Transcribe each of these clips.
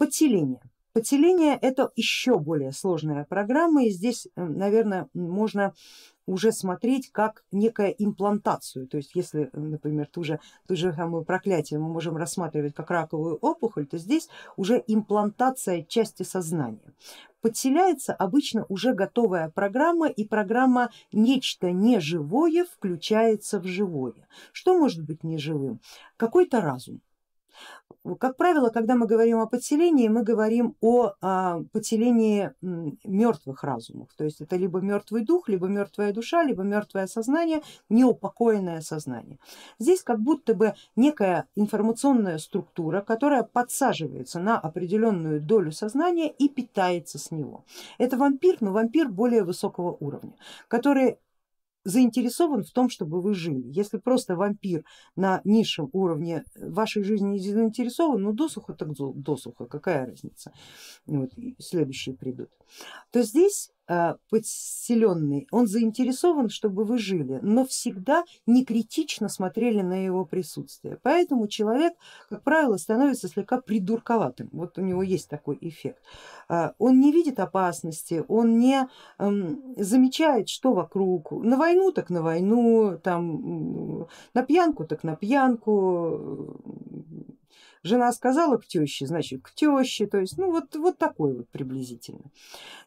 Подселение. Подселение это еще более сложная программа и здесь, наверное, можно уже смотреть как некая имплантацию. То есть если, например, ту же, ту же самую проклятие мы можем рассматривать как раковую опухоль, то здесь уже имплантация части сознания. Подселяется обычно уже готовая программа и программа нечто неживое включается в живое. Что может быть неживым? Какой-то разум как правило, когда мы говорим о подселении, мы говорим о а, подселении мертвых разумов, то есть это либо мертвый дух, либо мертвая душа, либо мертвое сознание, неупокоенное сознание. Здесь как будто бы некая информационная структура, которая подсаживается на определенную долю сознания и питается с него. Это вампир, но вампир более высокого уровня, который заинтересован в том, чтобы вы жили. Если просто вампир на низшем уровне вашей жизни не заинтересован, ну досуха так досуха, какая разница, вот, следующие придут, то здесь Э, подселенный, он заинтересован, чтобы вы жили, но всегда не критично смотрели на его присутствие. Поэтому человек, как правило, становится слегка придурковатым. Вот у него есть такой эффект. Э, он не видит опасности, он не эм, замечает, что вокруг. На войну так на войну, там, на пьянку так на пьянку, Жена сказала к теще, значит к теще, то есть ну вот, вот такой вот приблизительно.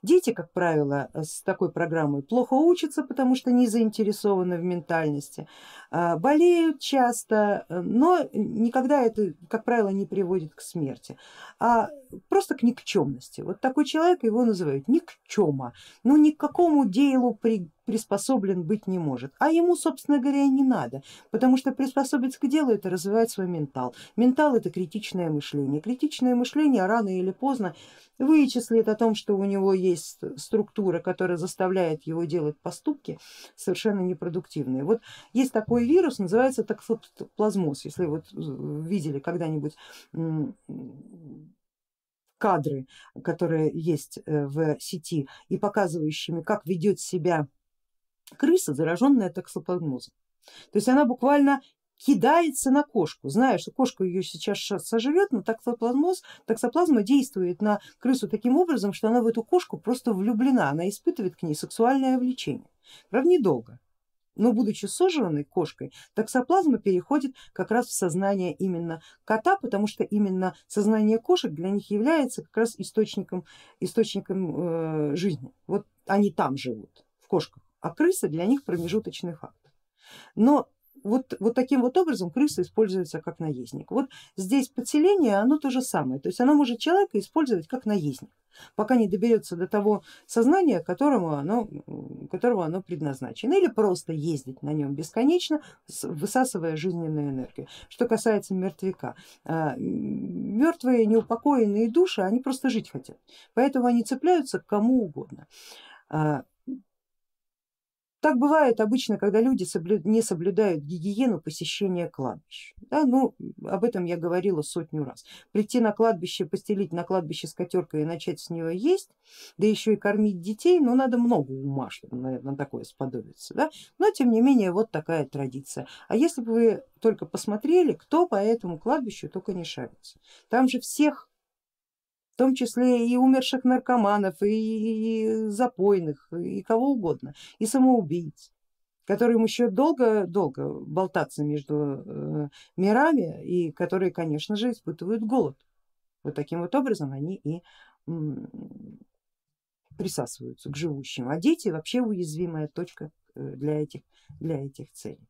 Дети, как правило, с такой программой плохо учатся, потому что не заинтересованы в ментальности, а, болеют часто, но никогда это, как правило, не приводит к смерти, а просто к никчемности. Вот такой человек его называют никчема, ну ни к какому делу при приспособлен быть не может, а ему, собственно говоря, не надо, потому что приспособиться к делу это развивать свой ментал. Ментал это критичное мышление. Критичное мышление рано или поздно вычислит о том, что у него есть структура, которая заставляет его делать поступки совершенно непродуктивные. Вот есть такой вирус, называется таксоплазмоз, если вот видели когда-нибудь кадры, которые есть э, в сети и показывающими, как ведет себя крыса, зараженная токсоплазмозом. То есть она буквально кидается на кошку, зная, что кошка ее сейчас сожрет, но токсоплазмоз, токсоплазма действует на крысу таким образом, что она в эту кошку просто влюблена, она испытывает к ней сексуальное влечение. Правда недолго, но будучи сожранной кошкой, токсоплазма переходит как раз в сознание именно кота, потому что именно сознание кошек для них является как раз источником, источником э, жизни. Вот они там живут, в кошках а крыса для них промежуточный фактор. Но вот, вот таким вот образом крыса используется как наездник. Вот здесь подселение, оно то же самое, то есть оно может человека использовать как наездник, пока не доберется до того сознания, которому оно, которого оно предназначено, или просто ездить на нем бесконечно, высасывая жизненную энергию. Что касается мертвяка, а, мертвые неупокоенные души, они просто жить хотят, поэтому они цепляются к кому угодно. Так бывает обычно, когда люди не соблюдают гигиену посещения кладбищ. Да, ну, об этом я говорила сотню раз. Прийти на кладбище, постелить на кладбище с котеркой и начать с нее есть, да еще и кормить детей, ну надо много ума, чтобы наверное, такое сподобиться. Да? Но тем не менее вот такая традиция. А если бы вы только посмотрели, кто по этому кладбищу только не шарится. Там же всех в том числе и умерших наркоманов, и запойных, и кого угодно, и самоубийц, которым еще долго-долго болтаться между э, мирами и которые, конечно же, испытывают голод. Вот таким вот образом они и присасываются к живущим, а дети вообще уязвимая точка э, для этих, для этих целей.